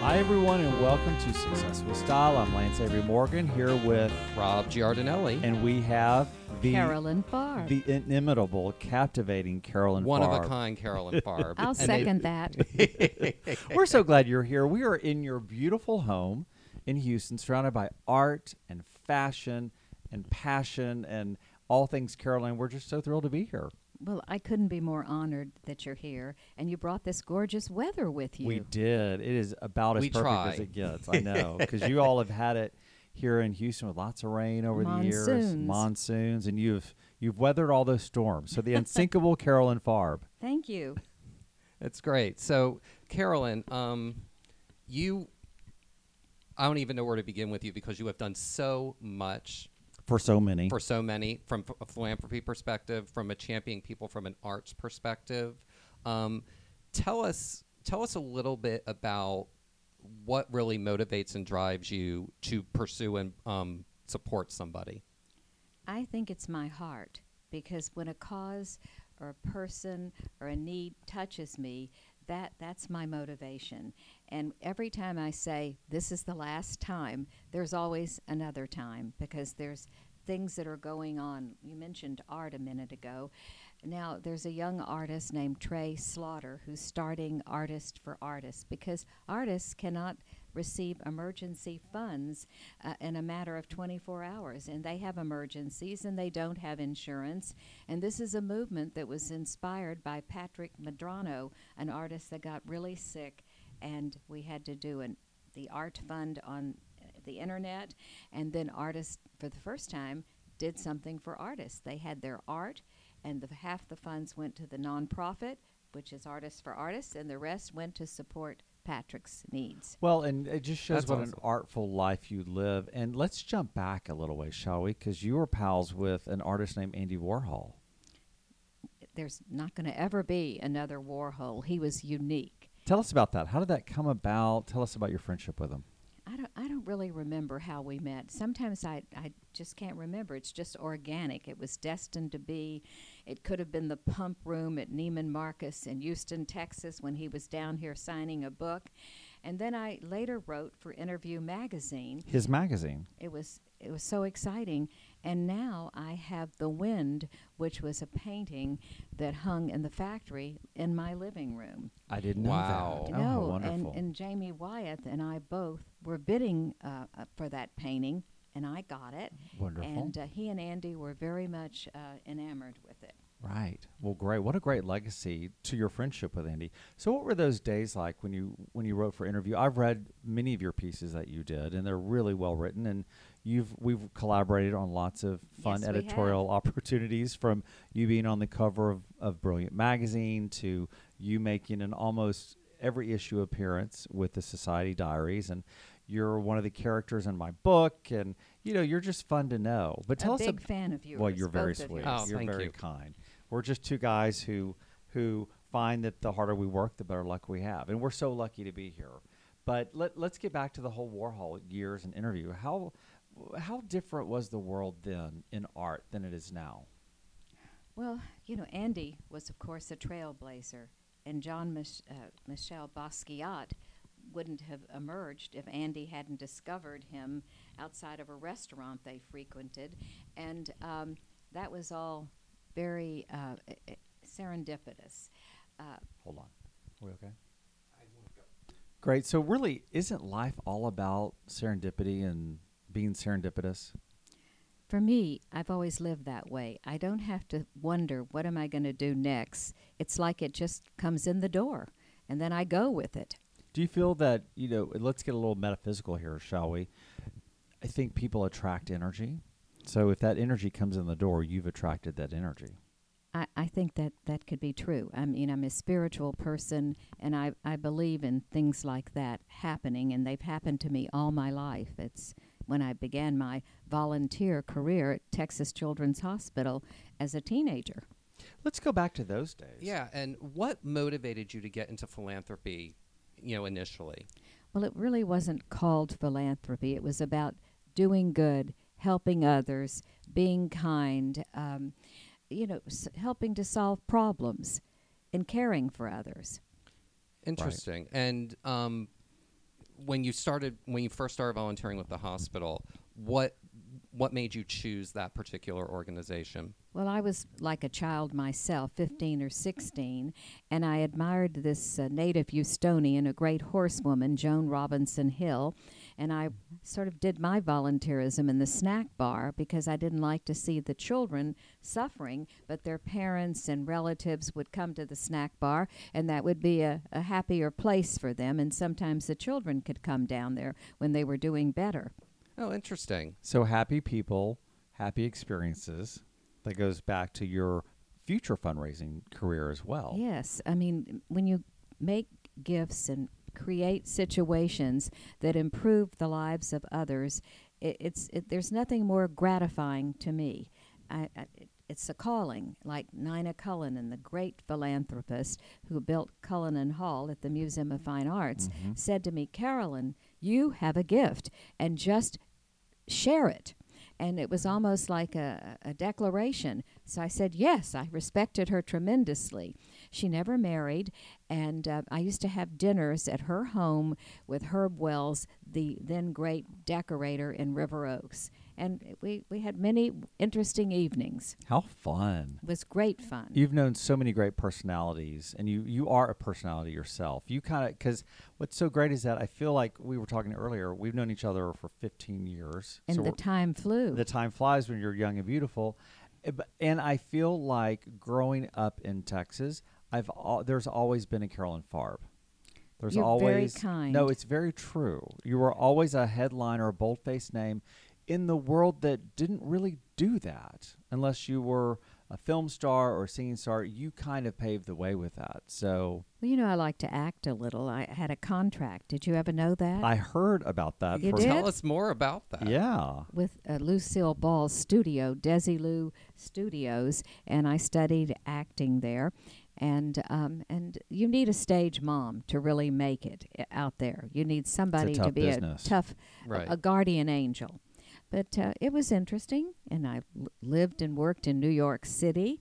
Hi, everyone, and welcome to Success with Style. I'm Lance Avery Morgan here with, Rob Giardinelli. and we have the Carolyn Farb. the inimitable, captivating Carolyn. one of a kind Carolyn Farb. I'll And they- second that. We're so glad you're here. We are in your beautiful home in Houston, surrounded by art and fashion and passion and all things Carolyn. We're just so thrilled to be here. Well, I couldn't be more honored that you're here, and you brought this gorgeous weather with you. We did. It is about as We perfect try. as it gets. I know because you all have had it here in Houston with lots of rain over the years, Monsoons. monsoons, and you've you've weathered all those storms. So the unsinkable Carolyn Farb. Thank you. That's great. So, Carolyn, um, you, I don't even know where to begin with you because you have done so much For so many. for so many from a philanthropy perspective, from a championing people from an arts perspective. Um, tell us, tell us a little bit about what really motivates and drives you to pursue and um, support somebody. I think it's my heart because when a cause or a person or a need touches me, that that's my motivation. And every time I say this is the last time, there's always another time because there's things that are going on. You mentioned art a minute ago. Now, there's a young artist named Trey Slaughter who's starting Artist for Artists because artists cannot receive emergency funds uh, in a matter of 24 hours. And they have emergencies and they don't have insurance. And this is a movement that was inspired by Patrick Medrano, an artist that got really sick. And we had to do an, the art fund on uh, the internet. And then artists, for the first time, did something for artists. They had their art, and the, half the funds went to the nonprofit, which is Artists for Artists, and the rest went to support Patrick's needs. Well, and it just shows That's what an artful life you live. And let's jump back a little way, shall we? Because you were pals with an artist named Andy Warhol. There's not going to ever be another Warhol. He was unique. Tell us about that. How did that come about? Tell us about your friendship with him. I don't, I don't really remember how we met. Sometimes I, I just can't remember. It's just organic. It was destined to be. It could have been the pump room at Neiman Marcus in Houston, Texas, when he was down here signing a book. And then I later wrote for Interview Magazine. His magazine. It was it was so exciting. And now I have The Wind, which was a painting that hung in the factory in my living room. I didn't know Wow. that. Oh, how no, wonderful. and, and Jamie Wyeth and I both were bidding uh, uh, for that painting, and I got it. Wonderful. And uh, he and Andy were very much uh, enamored with it. Right. Well, great. What a great legacy to your friendship with Andy. So, what were those days like when you when you wrote for interview? I've read many of your pieces that you did, and they're really well written. And you've we've collaborated on lots of fun Yes, editorial opportunities, from you being on the cover of, of Brilliant magazine to you making an almost every issue appearance with the Society Diaries, and you're one of the characters in my book, and you know you're just fun to know. But tell a us big ab- fan of yours. well, you're very sweet. yours. Oh, you're thank very you. kind. We're just two guys who who find that the harder we work, the better luck we have, and we're so lucky to be here. But let, let's get back to the whole Warhol years and interview. How how different was the world then in art than it is now? Well, you know, Andy was, of course, a trailblazer, and John Mich- uh, Michel Basquiat wouldn't have emerged if Andy hadn't discovered him outside of a restaurant they frequented, and um, that was all very uh, eh, eh, serendipitous. Uh, Hold on. Are we okay? Great. So really, isn't life all about serendipity and being serendipitous? For me, I've always lived that way. I don't have to wonder what am I going to do next. It's like it just comes in the door, and then I go with it. Do you feel that you know? Let's get a little metaphysical here, shall we? I think people attract energy. So if that energy comes in the door, you've attracted that energy. I, I think that that could be true. I mean, I'm a spiritual person, and I, I believe in things like that happening, and they've happened to me all my life. It's when I began my volunteer career at Texas Children's Hospital as a teenager. Let's go back to those days. Yeah, and what motivated you to get into philanthropy, you know, initially? Well, it really wasn't called philanthropy. It was about doing good, helping others, being kind, um, you know, s- helping to solve problems, and caring for others. Interesting. And um, when you started when you first started volunteering with the hospital, what what made you choose that particular organization? Well, I was like a child myself, 15 or 16, and I admired this uh, native Houstonian, a great horsewoman, Joan Robinson Hill, and I sort of did my volunteerism in the snack bar because I didn't like to see the children suffering, but their parents and relatives would come to the snack bar, and that would be a, a happier place for them, and sometimes the children could come down there when they were doing better. Oh, interesting. So happy people, happy experiences. That goes back to your future fundraising career as well. Yes, I mean when you make gifts and create situations that improve the lives of others, it, it's it, there's nothing more gratifying to me. I, I, it's a calling, like Nina Cullinan, the great philanthropist who built Cullinan Hall at the Museum of Fine Arts, Mhm. said to me, Carolyn, you have a gift, and just share it. And it was almost like a, a declaration. So I said, yes, I respected her tremendously. She never married, and uh, I used to have dinners at her home with Herb Wells, the then great decorator in River Oaks. And we, we had many interesting evenings. How fun. It was great fun. You've known so many great personalities, and you you are a personality yourself. You kind of because what's so great is that I feel like we were talking earlier. We've known each other for 15 years, and so the time flew. the time flies when you're young and beautiful. Eh, And I feel like growing up in Texas, I've al- there's always been a Carolyn Farb. There's You're very always kind. no. It's very true. You were always a headline or a bold-faced name in the world that didn't really do that unless you were a film star or a singing star. You kind of paved the way with that. So well, you know, I like to act a little. I had a contract. Did you ever know that? I heard about that. You did? Tell us more about that. Yeah. with uh, Lucille Ball's studio, Desilu Studios, and I studied acting there. And um, and you need a stage mom to really make it out there. You need somebody to be business. a tough, a- a, guardian angel. But uh, it was interesting, and I l- lived and worked in New York City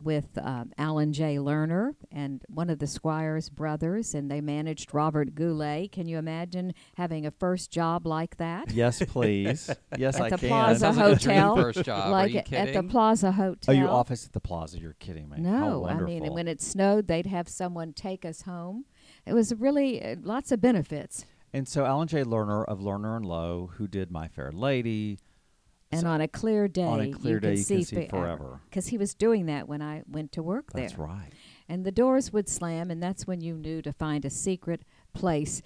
with um, Alan J. Lerner and one of the Squires brothers, and they managed Robert Goulet. Can you imagine having a first job like that? Yes, please. Yes, At I the can. Plaza Sounds like Hotel, first job. Are like you at- at the kidding? Plaza Oh, Hotel. you office at the plaza? You're kidding me. No, I mean, and when it snowed, they'd have someone take us home. It was really uh, lots of benefits. And so Alan J. Lerner of Lerner and Loewe, who did My Fair Lady, And So- on a clear day, on a clear you day could you see, can see uh, forever. Because he was doing that when I went to work That's there. That's right. And the doors would slam, and that's when you knew to find a secret place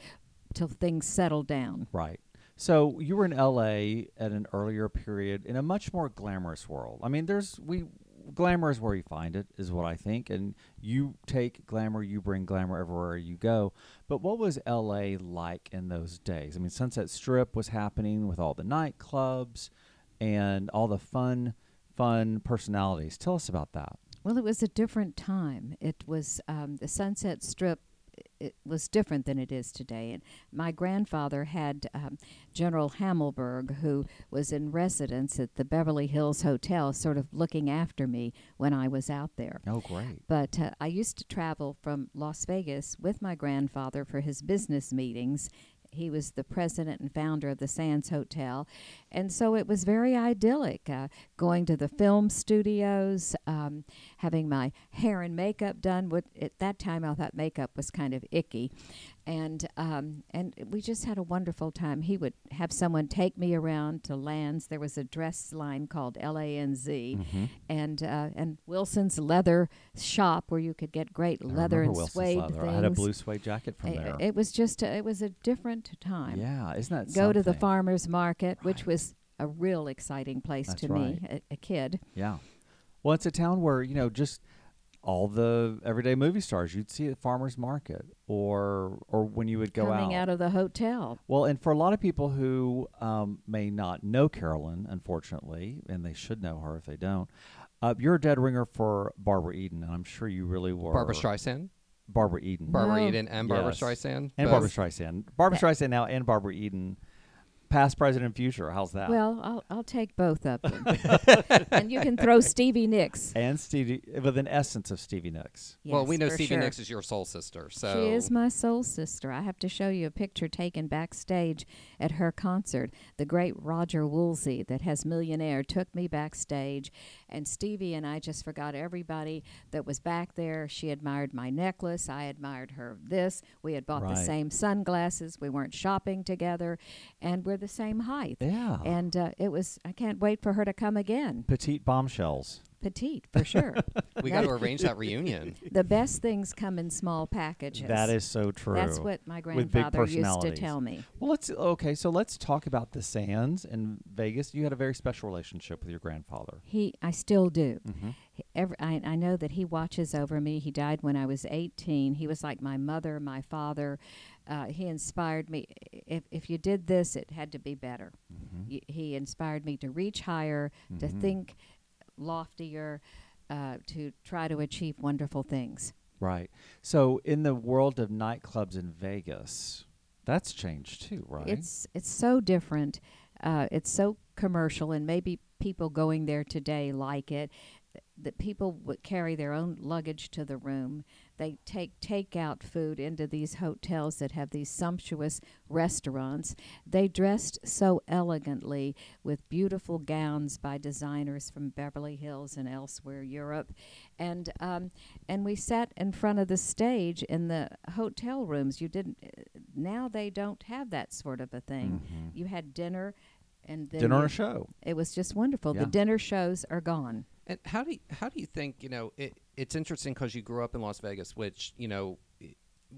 till things settled down. Right. So you were in LA at an earlier period in a much more glamorous world. I mean, there's we glamour is where you find it, is what I think. And you take glamour, you bring glamour everywhere you go. But what was LA like in those days? I mean, Sunset Strip was happening with all the nightclubs and all the fun, fun personalities. Tell us about that. Well, it was a different time. It was um, the Sunset Strip. It was different than it is today. And my grandfather had um, General Hamelberg, who was in residence at the Beverly Hills Hotel, sort of looking after me when I was out there. Oh, great. But uh, I used to travel from Las Vegas with my grandfather for his business meetings. He was the president and founder of the Sands Hotel. And so it was very idyllic uh, going to the film studios, um, having my hair and makeup done. At that time, I thought makeup was kind of icky. And, um, and we just had a wonderful time. He would have someone take me around to Lanz. There was a dress line called LANZ Mm-hmm. and uh, and Wilson's leather shop where you could get great leather and suede leather. things. I had a blue suede jacket from I- there. It was just a, it was a different time. yeah, isn't that Go to the farmers market, which was a real exciting place That's to me, a, a kid. Yeah. Well, it's a town where, you know, just all the everyday movie stars you'd see at farmers market or or when you would go out. coming out. of the hotel. well, and for a lot of people who um, may not know Carolyn, unfortunately, and they should know her if they don't, uh, you're a dead ringer for Barbara Eden, and I'm sure you really were. Barbra Streisand, Barbara Eden. Barbara No. Eden, and Barbara Yes. Streisand, and both? Barbra Streisand. Barbara That- Streisand now and Barbara Eden past, present, and future. How's that? Well, I'll I'll take both of them, and you can throw Stevie Nicks. and Stevie with an essence of Stevie Nicks. well, we know Stevie sure. Nicks is your soul sister, so She is my soul sister. I have to show you a picture taken backstage at her concert. The great Roger Woolsey, that has Millionaire, took me backstage, and Stevie and I just forgot everybody that was back there. She admired my necklace. I admired her this. We had bought the same sunglasses. We weren't shopping together, and we're the same height. Yeah. And uh, it was, I can't wait for her to come again. Petite bombshells. Petite, for sure. we got to arrange that reunion. the best things come in small packages. That is so true. That's what my grandfather used to tell me. Well, let's okay. So let's talk about the Sands in Vegas. You had a very special relationship with your grandfather. He, I still do. Mm-hmm. Every, I, I know that he watches over me. He died when I was 18. He was like my mother, my father. Uh, he inspired me. If, if you did this, it had to be better. Mm-hmm. Y- he inspired me to reach higher, to think loftier, uh, to try to achieve wonderful things. Right. So in the world of nightclubs in Vegas, that's changed too, right? It's it's so different. Uh, it's so commercial, and maybe people going there today like it. That people would carry their own luggage to the room. They take takeout food into these hotels that have these sumptuous restaurants. They dressed so elegantly with beautiful gowns by designers from Beverly Hills and elsewhere, Europe, and um, and we sat in front of the stage in the hotel rooms. You didn't. Now they don't have that sort of a thing. Mhm. You had dinner, and then dinner and show. It was just wonderful. Yeah. The dinner shows are gone. And how do you, how do you think you know it, it's interesting because you grew up in Las Vegas, which you know,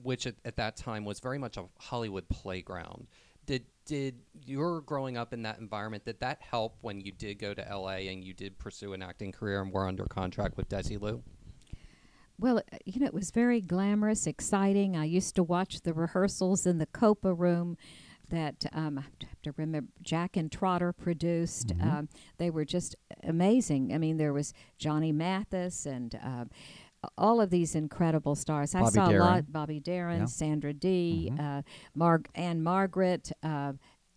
which at, at that time was very much a Hollywood playground. Did did your growing up in that environment did that help when you did go to L.A. and you did pursue an acting career and were under contract with Desilu? Well, uh, you know, it was very glamorous, exciting. I used to watch the rehearsals in the Copa room that um, I have to remember Jack Entratter produced. Mhm. Um, they were just amazing. I mean, there was Johnny Mathis and um, all of these incredible stars. I Bobby saw a lot. Bobby Darin, Yeah. Sandra Dee, Mhm. uh, Marg and Margaret. Uh,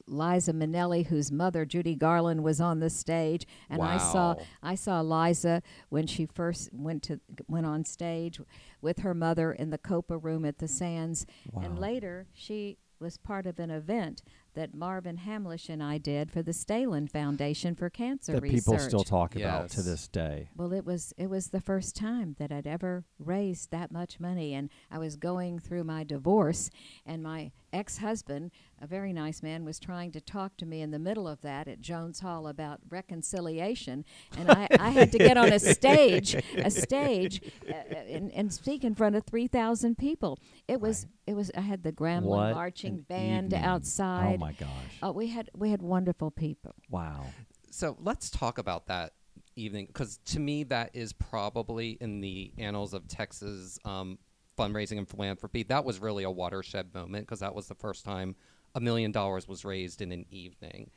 Liza Minnelli, whose mother Judy Garland was on the stage, and I saw I saw Liza when she first went to went on stage with her mother in the Copa room at the Sands, wow. and later she was part of an event that Marvin Hamlisch and I did for the Stehlin Foundation for Cancer that Research. people still talk about to this day. Well, it was it was the first time that I'd ever raised that much money, and I was going through my divorce, and my ex-husband, a very nice man, was trying to talk to me in the middle of that at Jones Hall about reconciliation, and I, I had to get on a stage, a stage, uh, and, and speak in front of three thousand people. It was it was I had the Grambling What marching band evening. outside. Oh my gosh! Uh, we had we had wonderful people. wow. So let's talk about that evening because to me that is probably in the annals of Texas um, fundraising and philanthropy. That was really a watershed moment because that was the first time a million dollars was raised in an evening.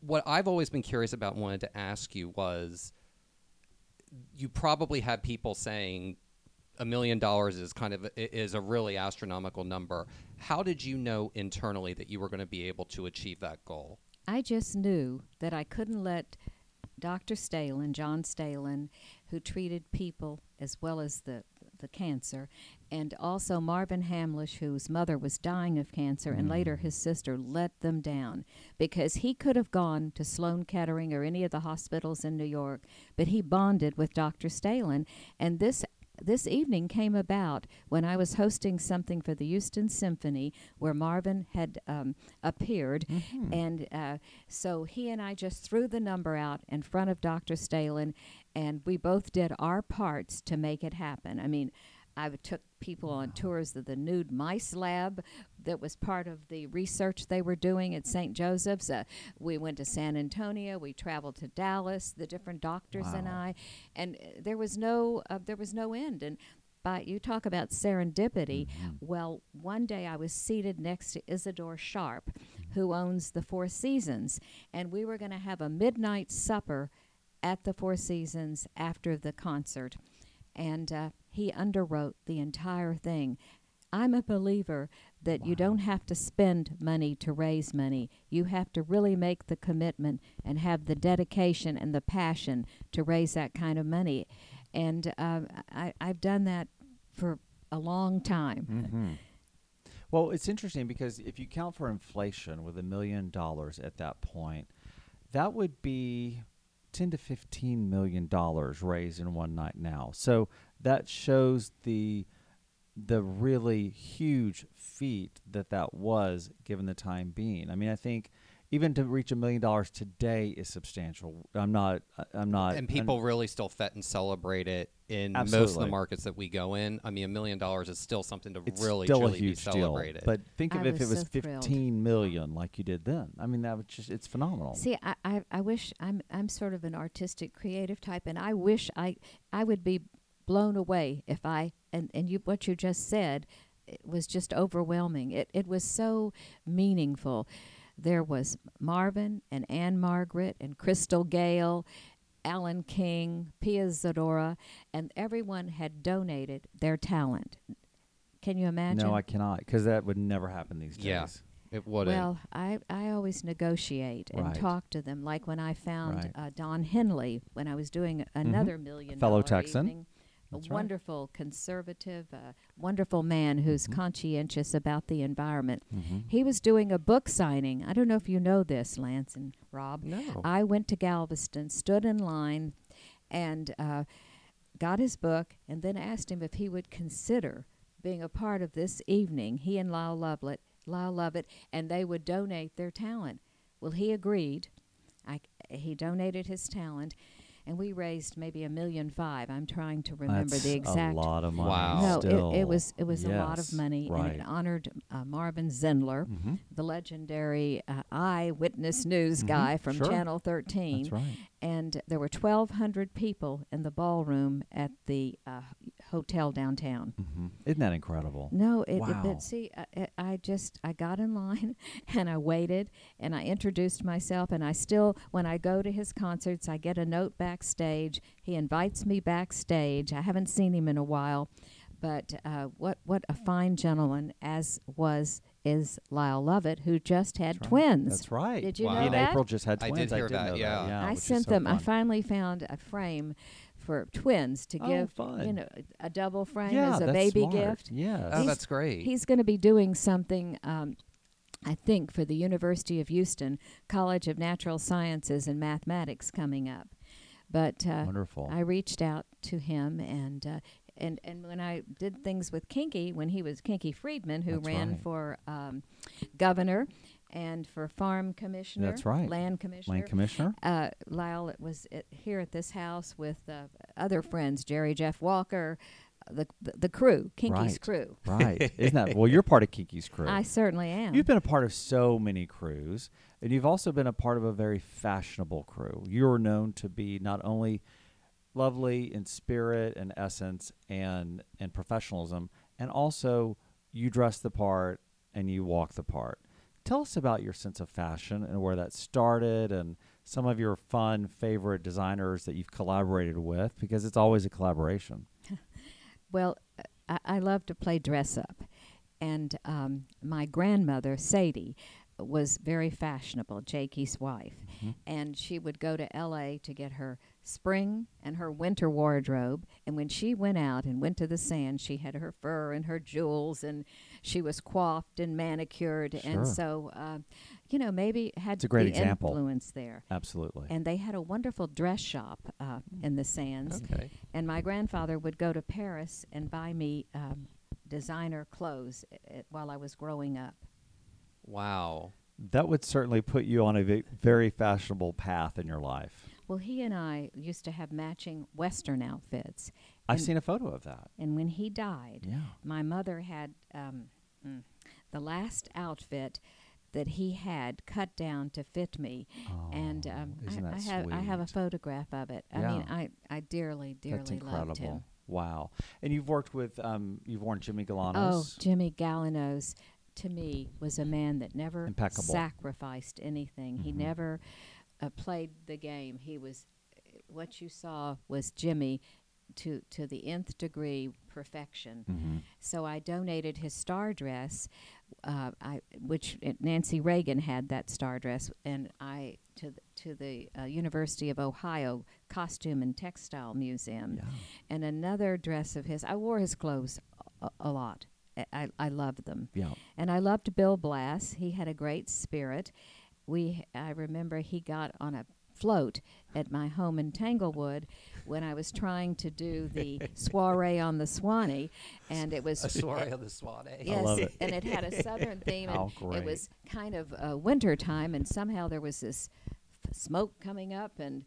What I've always been curious about, and wanted to ask you was, you probably had people saying a million dollars is kind of is a really astronomical number. How did you know internally that you were going to be able to achieve that goal? I just knew that I couldn't let Dr. Stehlin, John Stehlin, who treated people as well as the the cancer, and also Marvin Hamlisch, whose mother was dying of cancer, and later his sister, let them down because he could have gone to Sloan Kettering or any of the hospitals in New York, but he bonded with Dr. Stehlin, and this this evening came about when I was hosting something for the Houston Symphony where Marvin had um, appeared. And uh, so he and I just threw the number out in front of Dr. Stehlin, and we both did our parts to make it happen. I mean, I took people on tours of the nude mice lab that was part of the research they were doing at St. Joseph's. Uh, we went to San Antonio. We traveled to Dallas. The different doctors and I, and uh, there was no uh, there was no end. And by you talk about serendipity. Well, one day I was seated next to Isadore Sharp, who owns the Four Seasons, and we were going to have a midnight supper at the Four Seasons after the concert, and uh, he underwrote the entire thing. I'm a believer that you don't have to spend money to raise money. You have to really make the commitment and have the dedication and the passion to raise that kind of money. And um, I, I've done that for a long time. Mm-hmm. Well, it's interesting because if you count for inflation with a million dollars at that point, that would be ten to fifteen million dollars raised in one night now. So that shows the the really huge feat that that was given the time being. I mean, I think even to reach a million dollars today is substantial. I'm not. I'm not. and people really still fet and celebrate it in most of the markets that we go in. I mean, a million dollars is still something to it's really still a truly be huge deal. celebrated. But think of if it was was so 15 million like you did then. I mean, that was just it's phenomenal. See, I, I, I wish I'm I'm sort of an artistic, creative type, and I wish I I would be blown away if I and and you what you just said it was just overwhelming. It it was so meaningful. There was Marvin and Ann-Margret and Crystal Gayle, Alan King, Pia Zadora, and everyone had donated their talent. Can you imagine? No, I cannot because that would never happen these days. Yeah. it wouldn't. Well, I, I always negotiate and Right. talk to them. Like when I found Right. uh, Don Henley when I was doing another million Fellow dollar Texan. evening. That's a right. wonderful conservative, uh, wonderful man who's Mhm. conscientious about the environment. Mhm. He was doing a book signing. I don't know if you know this, Lance and Rob. no. I went to Galveston, stood in line, and uh, got his book, and then asked him if he would consider being a part of this evening. He and Lyle Lovett, Lyle Lovett, and they would donate their talent. Well, he agreed. I, he donated his talent, and we raised maybe a million five. I'm trying to remember That's the exact. a lot of money. Wow. No, still. it, it was it was a lot of money, Right. and it honored uh, Marvin Zindler, Mhm. the legendary uh, eyewitness news Mhm, guy from sure. Channel 13 That's right. and there were 1,200 people in the ballroom at the uh, hotel downtown. hmm Isn't that incredible? No, it, it- Wow. but see, I, I- I just I got in line and I waited and I introduced myself and I still when I go to his concerts I get a note backstage. He invites me backstage. I haven't seen him in a while, but uh, what what a fine gentleman as was is Lyle Lovett who just had That's right. twins. That's right. Did you Wow. know Me and that? April just had I twins. did hear did that, know yeah. yeah I sent so them. I finally found a frame for twins to Oh, give, fun. you know, a double frame yeah, as a baby smart. gift. Yeah, oh, that's great. He's going to be doing something, um, I think, for the University of Houston College of Natural Sciences and Mathematics coming up. But uh, Wonderful. I reached out to him and. Uh, and, and when I did things with Kinky, when he was Kinky Friedman, who That's ran right. for um, governor and for farm commissioner, That's right. land commissioner, Land Commissioner. uh, Lyle it was at, here at this house with uh, other friends, Jerry Jeff Walker, uh, the the, the crew, Kinky's Right. crew. Right. Isn't that well? You're part of Kinky's crew. I certainly am. You've been a part of so many crews, and you've also been a part of a very fashionable crew. You're known to be not only lovely in spirit and essence and and professionalism, and also you dress the part and you walk the part. Tell us about your sense of fashion and where that started, and some of your fun favorite designers that you've collaborated with, because it's always a collaboration. well, uh, I, I love to play dress up, and um, my grandmother Sadie was very fashionable, Jakey's wife, Mhm. and she would go to L.A. to get her spring and her winter wardrobe. And when she went out and went to the sand, she had her fur and her jewels, and she was coiffed and manicured, Sure. and so uh, you know maybe had It's a great example. influence there. Absolutely. And they had a wonderful dress shop uh, in the sands. okay. And my grandfather would go to Paris and buy me um, designer clothes uh, while I was growing up. Wow. that would certainly put you on a very fashionable path in your life. Well, he and I used to have matching Western outfits. I've seen a photo of that. And when he died, Yeah. my mother had um, mm, the last outfit that he had cut down to fit me. and Oh, um, isn't I, I have I have a photograph of it. I mean, I, I dearly, dearly loved incredible. him. Wow. And you've worked with um you've worn Jimmy Galanos. Oh. Jimmy Galanos to me was a man that never Impeccable. sacrificed anything. He Mhm. never uh, played the game. He was what you saw was Jimmy to to the nth degree perfection. Mhm. So I donated his star dress uh, I, which uh, Nancy Reagan had that star dress, and I to the, to the uh, University of Ohio Costume and Textile Museum, Yeah. and another dress of his. I wore his clothes a, a lot. I, I, I loved them, Yeah. and I loved Bill Blass. He had a great spirit. We I remember he got on a float at my home in Tanglewood when I was trying to do the soiree on the Swanee, and it was A soiree of the Swanee. Yes, love it. and it had a southern theme, How and great. it was kind of uh, winter time, and somehow there was this f- smoke coming up, and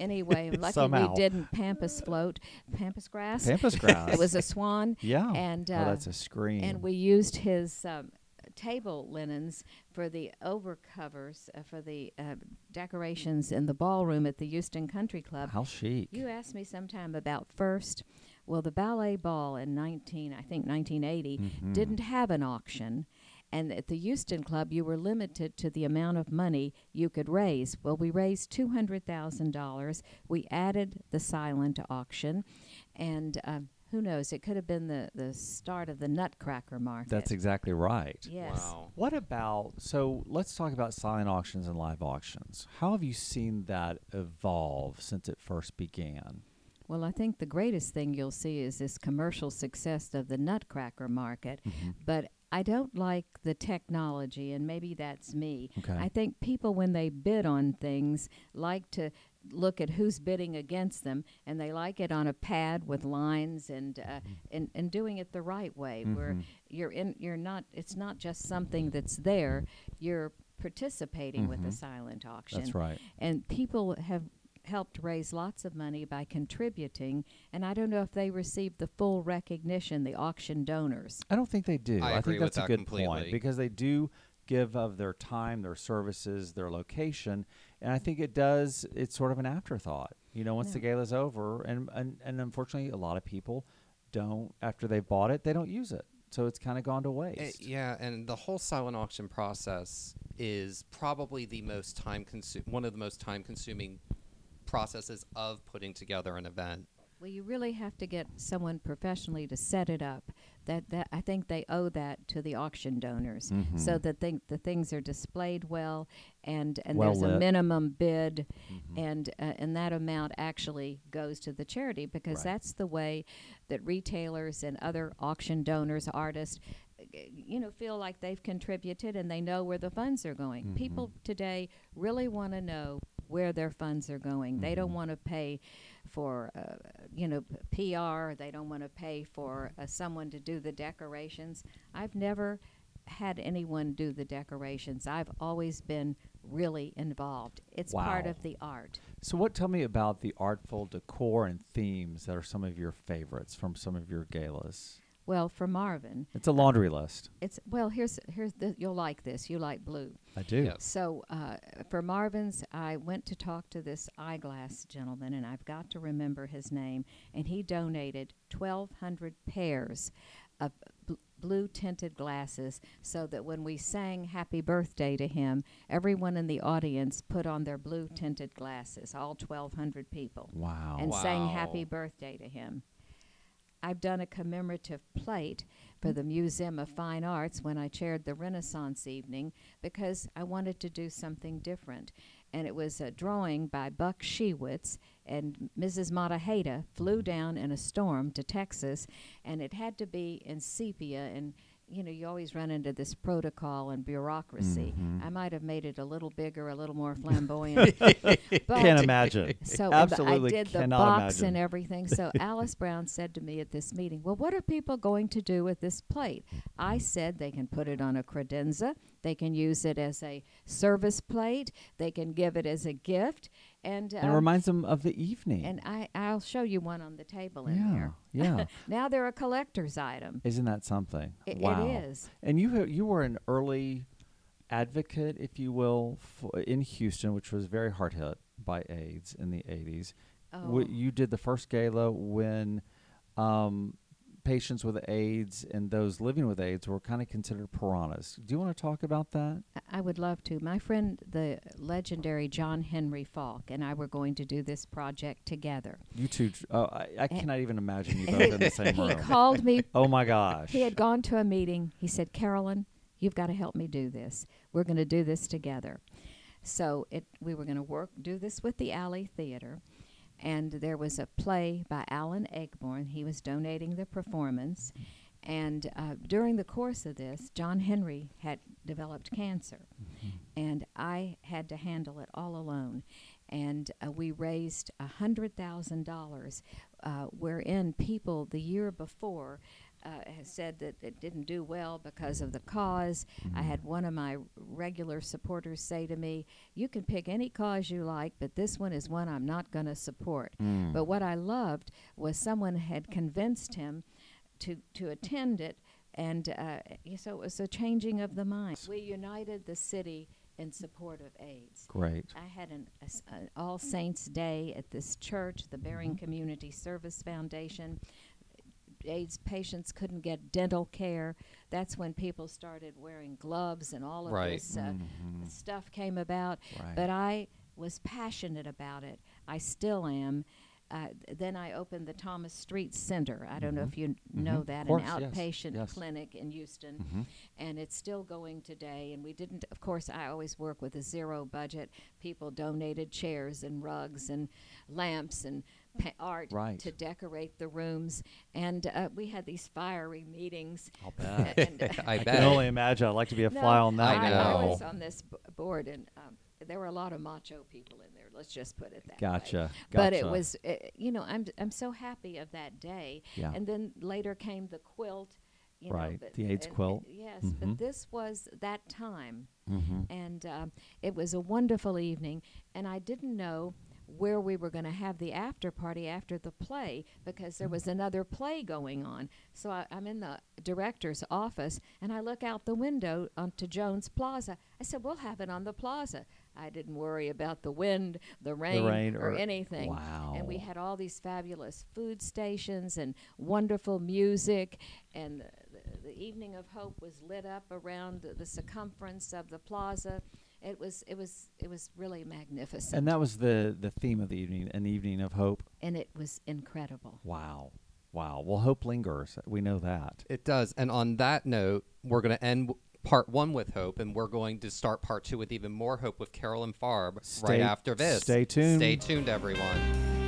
anyway, I'm lucky Somehow. we didn't pampas float, pampas grass. Pampas grass. it was a swan, Yeah. and oh, uh, that's a scream. and we used his um, table linens for the overcovers uh, for the uh, decorations in the ballroom at the Houston Country Club. How chic. You asked me sometime about first. Well, the ballet ball in 19, I think 1980, Mhm. didn't have an auction. And at the Houston Club, you were limited to the amount of money you could raise. Well, we raised $200,000. We added the silent auction. And um, who knows, it could have been the, the start of the Nutcracker market. That's exactly right. Yes. Wow. What about so let's talk about silent auctions and live auctions. How have you seen that evolve since it first began? Well, I think the greatest thing you'll see is this commercial success of the Nutcracker market. Mm-hmm. But I don't like the technology, and maybe that's me. Okay. I think people, when they bid on things, like to look at who's bidding against them, and they like it on a pad with lines and uh, and, and doing it the right way, where Mhm. you're in. You're not. It's not just something that's there. You're participating with the Mhm. silent auction That's right. and people have helped raise lots of money by contributing and i don't know if they received the full recognition the auction donors I don't think they do. I agree think with that's a that good completely. point because they do give of their time, their services, their location, and I think it does. It's sort of an afterthought. You know, once the Yeah. gala's over, and, and and unfortunately, a lot of people don't after they've bought it, they don't use it, so it's kind of gone to Uh, waste. yeah, and the whole silent auction process is probably the most time consu- one of the most time consuming processes of putting together an event. Well you really have to get someone professionally to set it up that, that i think they owe that to the auction donors so Mhm. that thing, the things are displayed well and and Well there's a minimum bid Mhm. and uh, and that amount actually goes to the charity because Right. that's the way that retailers and other auction donors, artists, you know, feel like they've contributed and they know where the funds are going. Mhm. People today really want to know where their funds are going. They don't Mhm. want to pay for, uh, you know, p- PR. They don't want to pay for uh, someone to do the decorations. I've never had anyone do the decorations. I've always been really involved. It's part of the art. So, what tell me about the artful decor and themes that are some of your favorites from some of your galas? Well, for Marvin, It's a laundry list. it's well. Here's here's the, you'll like this. You like blue. I do. Yes. So uh, for Marvin's, I went to talk to this eyeglass gentleman, and I've got to remember his name. And he donated 1,200 pairs of bl- blue tinted glasses, so that when we sang "Happy Birthday" to him, everyone in the audience put on their blue tinted glasses. All 1,200 people Wow. and sang happy birthday to him. I've done a commemorative plate for mm. the Museum of Fine Arts when I chaired the Renaissance evening because I wanted to do something different. And it was a drawing by Buck Shewitz, and Mrs. Mataheda flew down in a storm to Texas, and it had to be in sepia. And you know, you always run into this protocol and bureaucracy. Mhm. I might have made it a little bigger, a little more flamboyant. but Can't imagine. so Absolutely I did the box imagine. and everything. So Alice Brown said to me at this meeting, "Well, what are people going to do with this plate?" I said they can put it on a credenza, they can use it as a service plate, they can give it as a gift, and it um, reminds them of the evening. and I I'll show you one on the table in yeah, there. yeah. Now they're a collector's item. Isn't that something? It, wow. it is. And you ha- you were an early advocate, if you will, for, in Houston, which was very hard hit by AIDS in the 80s. Oh. Wh- you did the first gala when um, patients with AIDS and those living with AIDS were kind of considered piranhas. Do you want to talk about that? I- would love to. My friend, the legendary John Henry Faulk, and I were going to do this project together. You two, oh, I, I eh. cannot even imagine you both in the same he room. called me Oh my gosh. He had gone to a meeting. He said, Carolyn, You've got to help me do this. We're going to do this together. So it, we were going to work, do this with the Alley Theater. And there was a play by Alan Ayckbourn. He was donating the performance. And uh, during the course of this, John Henry had developed cancer. And I had to handle it all alone. And uh, we raised $100,000, uh, wherein people the year before uh, has said that it didn't do well because of the cause. I had one of my regular supporters say to me, You can pick any cause you like, but this one is one I'm not going to support. But what I loved was someone had convinced him to, to attend it, and uh, so it was a changing of the mind. We united the city in support of AIDS. Great. I had an, a an All Saints Day at this church, the Bering Community Service Foundation. AIDS patients couldn't get dental care. That's when people started wearing gloves and all of Right. this uh, stuff came about. Right. But I was passionate about it. I still am. Uh, then I opened the Thomas Street Center. I don't know if you n- know Mhm. that, course, an outpatient yes. clinic in Houston Mhm. and it's still going today. And we didn't, of course, I always work with a zero budget. People donated chairs and rugs and lamps and pa- art Right. to decorate the rooms. And uh, we had these fiery meetings. I'll bet. and, uh, I I bet. can only imagine. I'd like to be a no, fly on that. I I, was on this b- board, and um, there were a lot of macho people in there. Let's just put it that way. Gotcha. But it was, uh, you know, I'm I'm so happy of that day. Yeah. And then later came the quilt. You Right, but- the AIDS and- quilt. Yes, Mhm. but this was that time, Mhm. and um, it was a wonderful evening. And I didn't know where we were going to have the after party after the play because there was another play going on. So I, I'm in the director's office and I look out the window onto Jones Plaza. I said, "We'll have it on the plaza." I didn't worry about the wind, the rain, rain or, or- anything. And we had all these fabulous food stations and wonderful music, and the, the, the evening of hope was lit up around the, the circumference of the plaza. It was it was it was really magnificent, And that was the the theme of the evening, an evening of hope. and it was incredible. Wow, wow. Well, hope lingers. We know that. It does. And on that note, we're going to end w- part one with hope, and we're going to start part two with even more hope with Carolyn Farb Stay- right after this. stay tuned. Stay tuned, everyone.